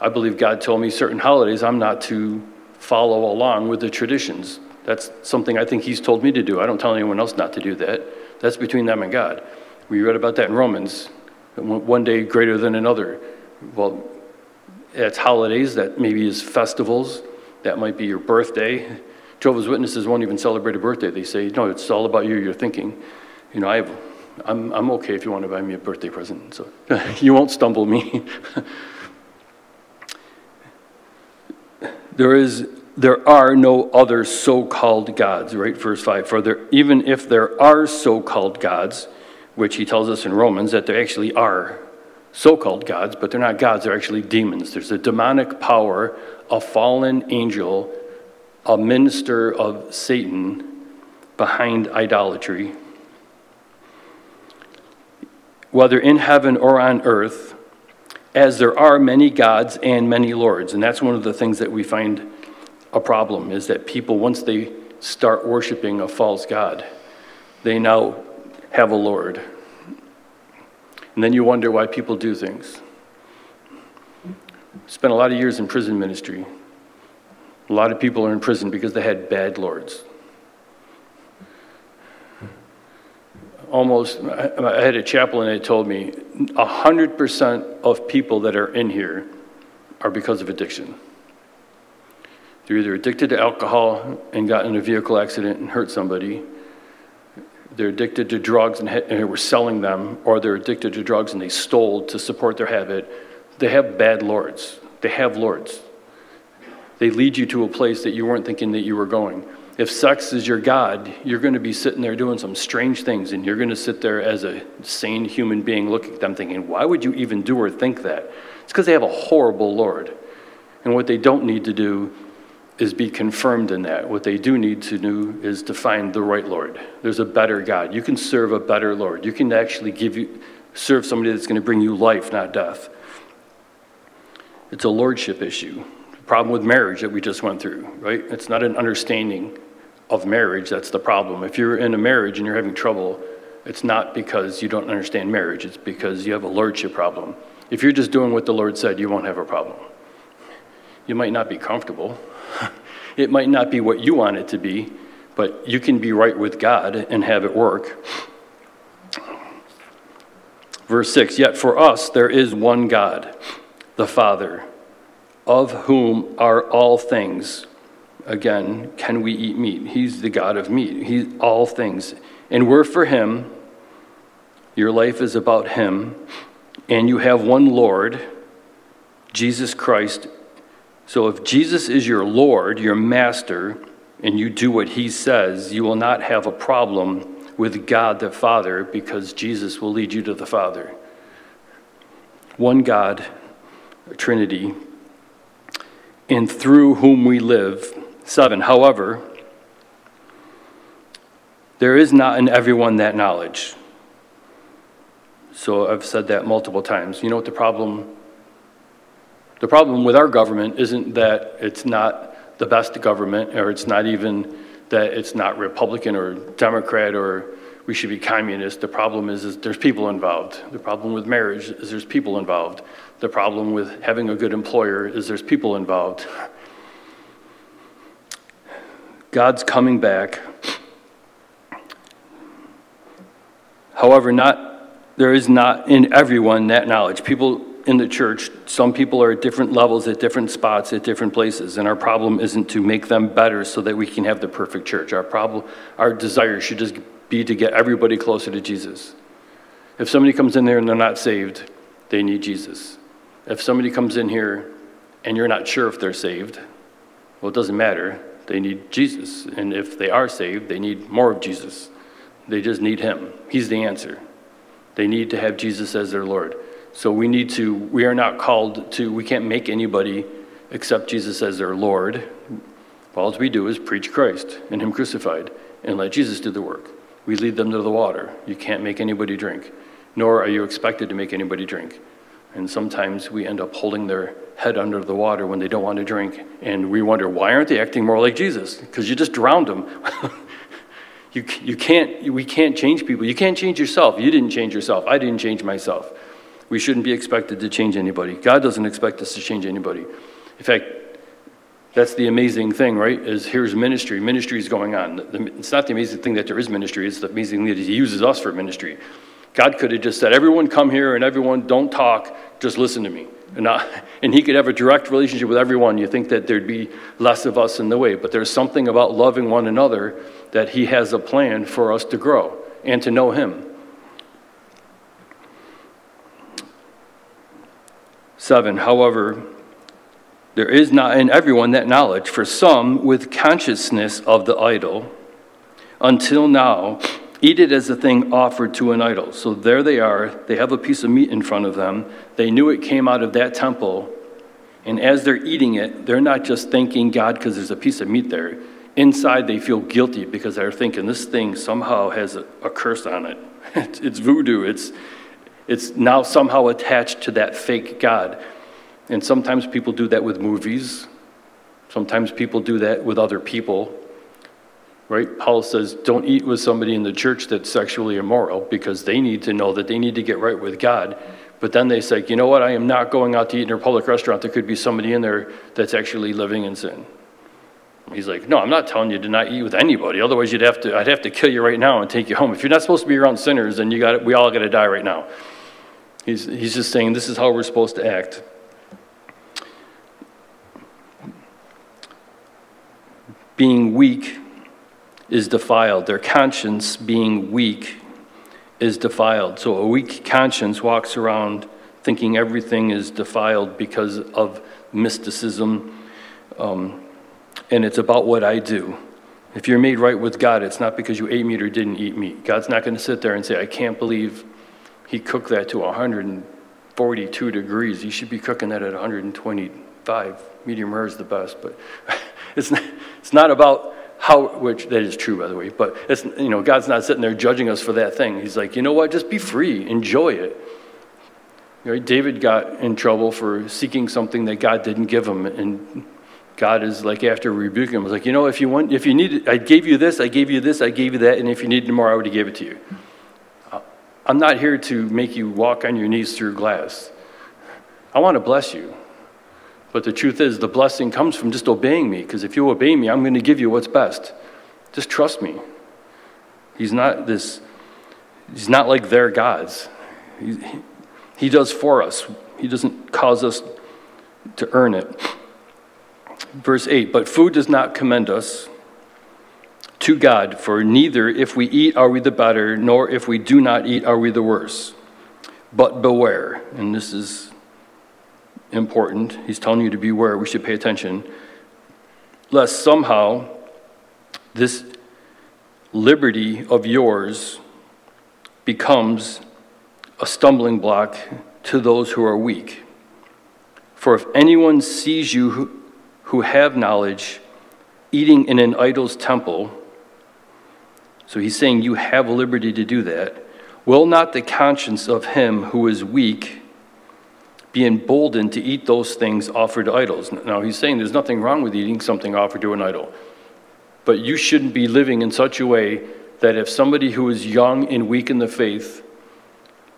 I believe God told me certain holidays I'm not to follow along with the traditions. That's something I think He's told me to do. I don't tell anyone else not to do that. That's between them and God. We read about that in Romans. One day greater than another. Well, it's holidays, that maybe is festivals, that might be your birthday. Jehovah's Witnesses won't even celebrate a birthday. They say, no, it's all about you, you're thinking. You know, I have, I'm, I'm okay if you want to buy me a birthday present, so you won't stumble me. there is there are no other so-called gods right? Verse 5 for there even if there are so-called gods which he tells us in romans that there actually are so-called gods but they're not gods they're actually demons. There's a demonic power a fallen angel a minister of satan behind idolatry. Whether in heaven or on earth as there are many gods and many lords. And that's one of the things that we find a problem is that people, once they start worshiping a false God, they now have a Lord. And then you wonder why people do things. Spent a lot of years in prison ministry. A lot of people are in prison because they had bad lords. Almost, I had a chaplain that told me 100% of people that are in here are because of addiction. They're either addicted to alcohol and got in a vehicle accident and hurt somebody, they're addicted to drugs and, and were selling them, or they're addicted to drugs and they stole to support their habit. They have bad lords. They have lords. They lead you to a place that you weren't thinking that you were going if sex is your God, you're going to be sitting there doing some strange things, and you're going to sit there as a sane human being looking at them thinking, why would you even do or think that? It's because they have a horrible Lord. And what they don't need to do is be confirmed in that. What they do need to do is to find the right Lord. There's a better God. You can serve a better Lord. You can actually give you serve somebody that's going to bring you life, not death. It's a lordship issue. The problem with marriage that we just went through, right? It's not an understanding of marriage that's the problem. If you're in a marriage and you're having trouble, it's not because you don't understand marriage, it's because you have a lordship problem. If you're just doing what the Lord said, you won't have a problem. You might not be comfortable. it might not be what you want it to be, but you can be right with God and have it work. Verse 6 Yet for us there is one God, the Father, of whom are all things again, can we eat meat? He's the God of meat. He's all things. And we're for Him. Your life is about Him. And you have one Lord, Jesus Christ. So if Jesus is your Lord, your master, and you do what He says, you will not have a problem with God the Father because Jesus will lead you to the Father. One God, Trinity, and through whom we live 7. However, there is not in everyone that knowledge. So I've said that multiple times. You know what the problem the problem with our government isn't that it's not the best government or it's not even that it's not Republican or Democrat or we should be communist. The problem is, is there's people involved. The problem with marriage is there's people involved. The problem with having a good employer is there's people involved. God's coming back. However, not, there is not in everyone that knowledge. People in the church, some people are at different levels, at different spots, at different places, and our problem isn't to make them better so that we can have the perfect church. Our problem, our desire should just be to get everybody closer to Jesus. If somebody comes in there and they're not saved, they need Jesus. If somebody comes in here and you're not sure if they're saved, well, it doesn't matter. They need Jesus. And if they are saved, they need more of Jesus. They just need Him. He's the answer. They need to have Jesus as their Lord. So we need to, we are not called to, we can't make anybody accept Jesus as their Lord. All we do is preach Christ and Him crucified and let Jesus do the work. We lead them to the water. You can't make anybody drink, nor are you expected to make anybody drink. And sometimes we end up holding their head under the water when they don't want to drink. And we wonder, why aren't they acting more like Jesus? Because you just drowned them. you, you can't, we can't change people. You can't change yourself. You didn't change yourself. I didn't change myself. We shouldn't be expected to change anybody. God doesn't expect us to change anybody. In fact, that's the amazing thing, right? Is here's ministry. Ministry is going on. It's not the amazing thing that there is ministry, it's the amazing thing that He uses us for ministry. God could have just said, Everyone come here and everyone don't talk, just listen to me. And, not, and He could have a direct relationship with everyone. You think that there'd be less of us in the way. But there's something about loving one another that He has a plan for us to grow and to know Him. Seven, however, there is not in everyone that knowledge, for some with consciousness of the idol, until now, eat it as a thing offered to an idol. So there they are, they have a piece of meat in front of them. They knew it came out of that temple. And as they're eating it, they're not just thanking God because there's a piece of meat there. Inside, they feel guilty because they're thinking this thing somehow has a, a curse on it. It's, it's voodoo. It's, it's now somehow attached to that fake God. And sometimes people do that with movies. Sometimes people do that with other people. Right? Paul says, don't eat with somebody in the church that's sexually immoral because they need to know that they need to get right with God. But then they say, you know what? I am not going out to eat in a public restaurant. There could be somebody in there that's actually living in sin. He's like, no, I'm not telling you to not eat with anybody. Otherwise, you'd have to, I'd have to kill you right now and take you home. If you're not supposed to be around sinners, then you got, we all got to die right now. He's, he's just saying this is how we're supposed to act. being weak is defiled. Their conscience, being weak, is defiled. So a weak conscience walks around thinking everything is defiled because of mysticism. Um, and it's about what I do. If you're made right with God, it's not because you ate meat or didn't eat meat. God's not going to sit there and say, I can't believe he cooked that to 142 degrees. He should be cooking that at 125. Medium rare is the best, but It's not, it's not about how, which that is true, by the way, but it's, you know, God's not sitting there judging us for that thing. He's like, you know what? Just be free, enjoy it. Right? David got in trouble for seeking something that God didn't give him, and God is like after rebuking him, was like, you know, if you want, if you need, I gave you this, I gave you this, I gave you that, and if you needed more, I would have gave it to you. Uh, I'm not here to make you walk on your knees through glass. I want to bless you. But the truth is, the blessing comes from just obeying me, because if you obey me, I'm going to give you what's best. Just trust me. He's not this, he's not like their gods. He, he does for us, he doesn't cause us to earn it. Verse 8 But food does not commend us to God, for neither if we eat are we the better, nor if we do not eat are we the worse. But beware, and this is important. He's telling you to beware. We should pay attention. Lest somehow this liberty of yours becomes a stumbling block to those who are weak. For if anyone sees you who, who have knowledge eating in an idol's temple, so he's saying you have liberty to do that, will not the conscience of him who is weak be emboldened to eat those things offered to idols. Now, he's saying there's nothing wrong with eating something offered to an idol. But you shouldn't be living in such a way that if somebody who is young and weak in the faith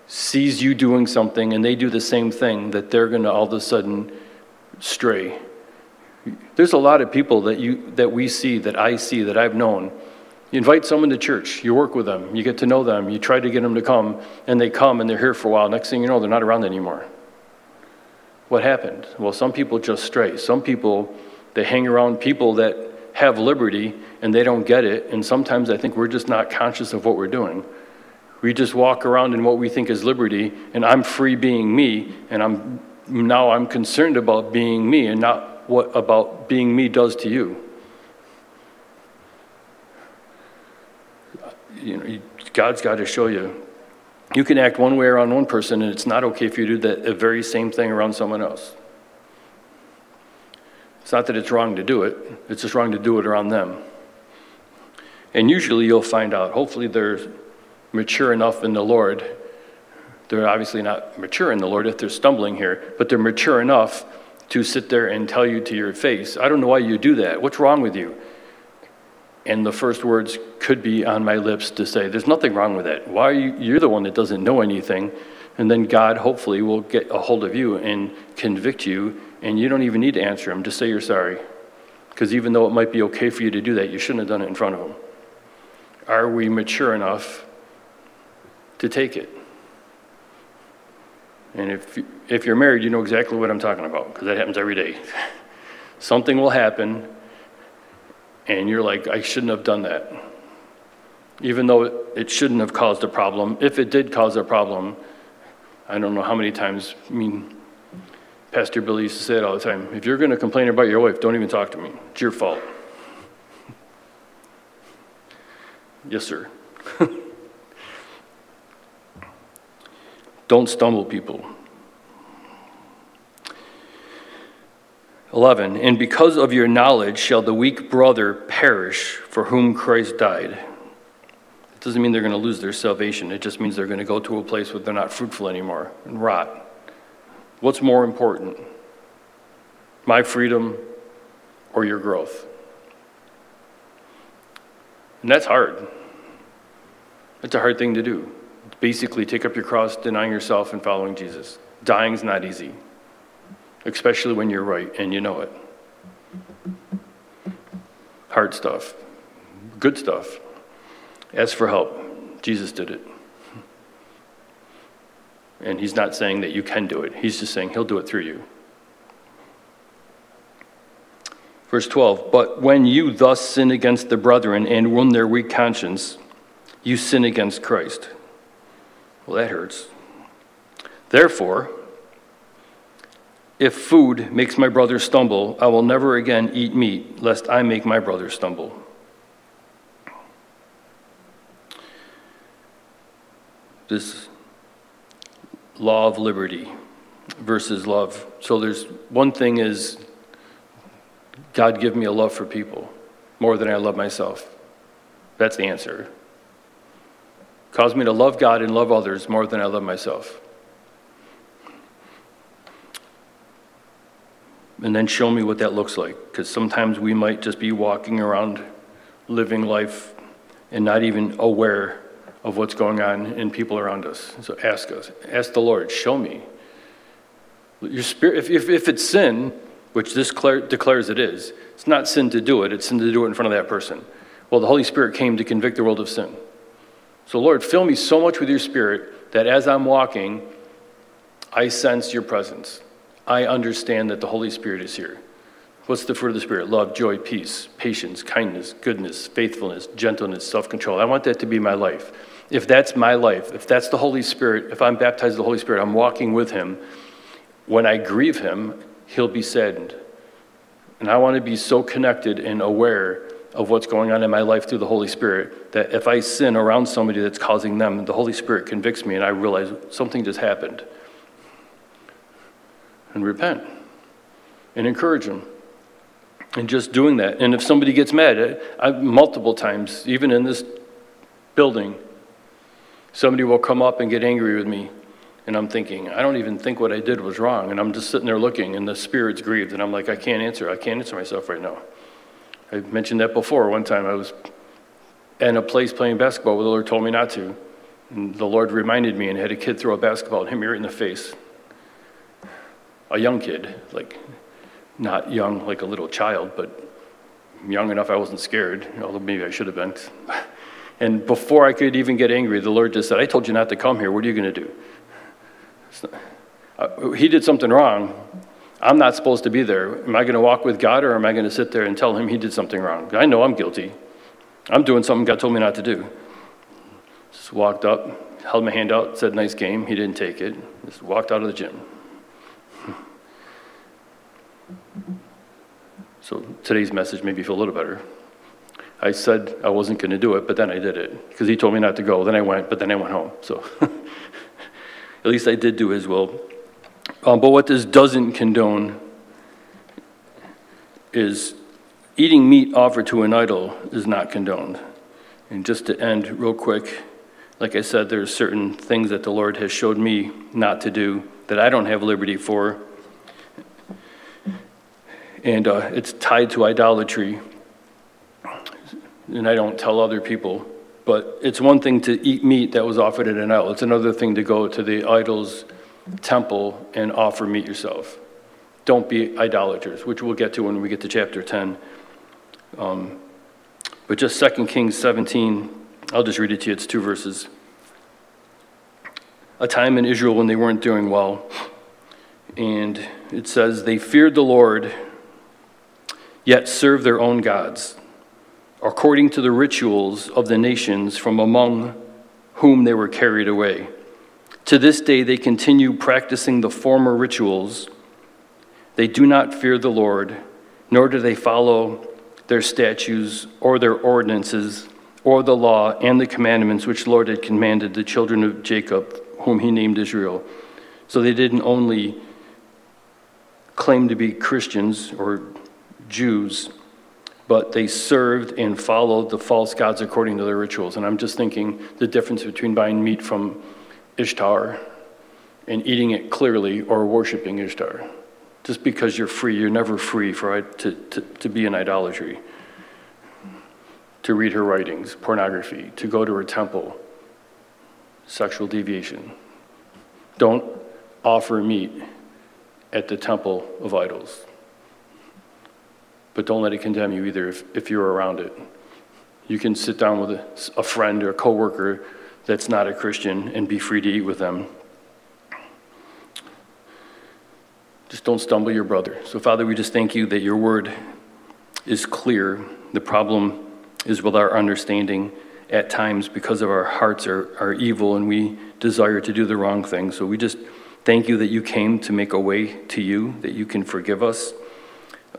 sees you doing something and they do the same thing, that they're going to all of a sudden stray. There's a lot of people that, you, that we see, that I see, that I've known. You invite someone to church, you work with them, you get to know them, you try to get them to come, and they come and they're here for a while. Next thing you know, they're not around anymore. What happened? Well, some people just stray. Some people, they hang around people that have liberty and they don't get it. And sometimes I think we're just not conscious of what we're doing. We just walk around in what we think is liberty, and I'm free being me, and I'm now I'm concerned about being me and not what about being me does to you. You know, God's got to show you you can act one way around one person, and it's not okay if you do that the very same thing around someone else. It's not that it's wrong to do it, it's just wrong to do it around them. And usually you'll find out, hopefully they're mature enough in the Lord They're obviously not mature in the Lord if they're stumbling here, but they're mature enough to sit there and tell you to your face, I don't know why you do that. What's wrong with you? And the first words could be on my lips to say, There's nothing wrong with that. Why are you? You're the one that doesn't know anything. And then God hopefully will get a hold of you and convict you, and you don't even need to answer him. Just say you're sorry. Because even though it might be okay for you to do that, you shouldn't have done it in front of him. Are we mature enough to take it? And if, if you're married, you know exactly what I'm talking about, because that happens every day. Something will happen, and you're like, I shouldn't have done that. Even though it shouldn't have caused a problem. If it did cause a problem, I don't know how many times, I mean, Pastor Billy used to say it all the time if you're going to complain about your wife, don't even talk to me. It's your fault. yes, sir. don't stumble, people. 11. And because of your knowledge shall the weak brother perish for whom Christ died. It doesn't mean they're going to lose their salvation. It just means they're going to go to a place where they're not fruitful anymore and rot. What's more important? My freedom or your growth? And that's hard. It's a hard thing to do. Basically, take up your cross, denying yourself, and following Jesus. Dying's not easy, especially when you're right and you know it. Hard stuff, good stuff. Ask for help. Jesus did it. And he's not saying that you can do it, he's just saying he'll do it through you. Verse 12, but when you thus sin against the brethren and wound their weak conscience, you sin against Christ. Well, that hurts. Therefore, if food makes my brother stumble, I will never again eat meat, lest I make my brother stumble. this law of liberty versus love. So there's one thing is God give me a love for people more than I love myself. That's the answer. Cause me to love God and love others more than I love myself. And then show me what that looks like. Because sometimes we might just be walking around living life and not even aware of what's going on in people around us. So ask us, ask the Lord, show me. Your spirit, if, if, if it's sin, which this declare, declares it is, it's not sin to do it, it's sin to do it in front of that person. Well, the Holy Spirit came to convict the world of sin. So, Lord, fill me so much with your spirit that as I'm walking, I sense your presence. I understand that the Holy Spirit is here. What's the fruit of the Spirit? Love, joy, peace, patience, kindness, goodness, faithfulness, gentleness, self control. I want that to be my life. If that's my life, if that's the Holy Spirit, if I'm baptized with the Holy Spirit, I'm walking with Him. When I grieve Him, He'll be saddened. And I want to be so connected and aware of what's going on in my life through the Holy Spirit that if I sin around somebody that's causing them, the Holy Spirit convicts me and I realize something just happened. And repent and encourage them and just doing that. And if somebody gets mad, uh, I, multiple times, even in this building, somebody will come up and get angry with me. And I'm thinking, I don't even think what I did was wrong. And I'm just sitting there looking, and the spirit's grieved. And I'm like, I can't answer. I can't answer myself right now. I mentioned that before. One time I was in a place playing basketball where the Lord told me not to. And the Lord reminded me and had a kid throw a basketball and hit me right in the face. A young kid, like not young like a little child, but young enough I wasn't scared, although maybe I should have been. And before I could even get angry, the Lord just said, I told you not to come here. What are you going to do? Uh, he did something wrong. I'm not supposed to be there. Am I going to walk with God or am I going to sit there and tell him he did something wrong? I know I'm guilty. I'm doing something God told me not to do. Just walked up, held my hand out, said, nice game. He didn't take it. Just walked out of the gym. So today's message made me feel a little better. I said I wasn't going to do it, but then I did it because he told me not to go. Then I went, but then I went home. So at least I did do his will. Um, but what this doesn't condone is eating meat offered to an idol is not condoned. And just to end real quick, like I said, there's certain things that the Lord has showed me not to do that I don't have liberty for. And uh, it's tied to idolatry. And I don't tell other people. But it's one thing to eat meat that was offered at an idol. It's another thing to go to the idol's temple and offer meat yourself. Don't be idolaters, which we'll get to when we get to chapter 10. Um, but just 2 Kings 17, I'll just read it to you. It's two verses. A time in Israel when they weren't doing well. And it says, They feared the Lord, yet serve their own gods, according to the rituals of the nations from among whom they were carried away. To this day, they continue practicing the former rituals. They do not fear the Lord, nor do they follow their statutes or their ordinances or the law and the commandments which Lord had commanded the children of Jacob, whom he named Israel. So they didn't only claim to be Christians or Jews, but they served and followed the false gods according to their rituals. And I'm just thinking the difference between buying meat from Ishtar and eating it clearly or worshiping Ishtar. Just because you're free, you're never free for to, to, to be in idolatry, to read her writings, pornography, to go to her temple, sexual deviation. Don't offer meat at the temple of idols. But don't let it condemn you either if, if you're around it. You can sit down with a, a friend or a coworker that's not a Christian and be free to eat with them. Just don't stumble your brother. So, Father, we just thank you that your word is clear. The problem is with our understanding at times because of our hearts are, are evil and we desire to do the wrong thing. So, we just thank you that you came to make a way to you, that you can forgive us.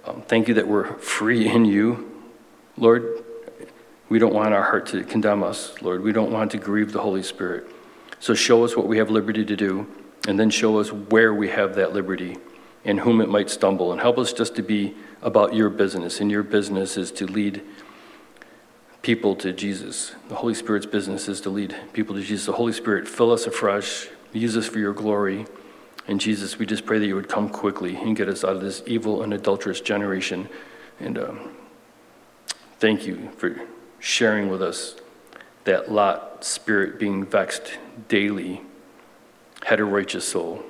Um, thank you that we're free in you. Lord, we don't want our heart to condemn us, Lord. We don't want to grieve the Holy Spirit. So show us what we have liberty to do, and then show us where we have that liberty and whom it might stumble. And help us just to be about your business. And your business is to lead people to Jesus. The Holy Spirit's business is to lead people to Jesus. The Holy Spirit, fill us afresh, use us for your glory. And Jesus, we just pray that you would come quickly and get us out of this evil and adulterous generation. And um, thank you for sharing with us that Lot spirit being vexed daily had a righteous soul.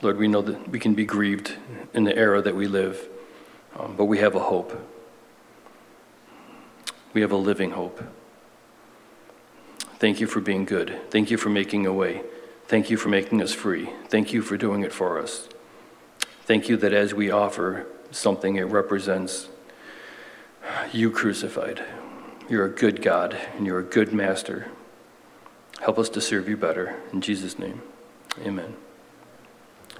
Lord, we know that we can be grieved in the era that we live, um, but we have a hope. We have a living hope. Thank you for being good. Thank you for making a way. Thank you for making us free. Thank you for doing it for us. Thank you that as we offer something, it represents you crucified. You're a good God and you're a good master. Help us to serve you better. In Jesus' name, amen.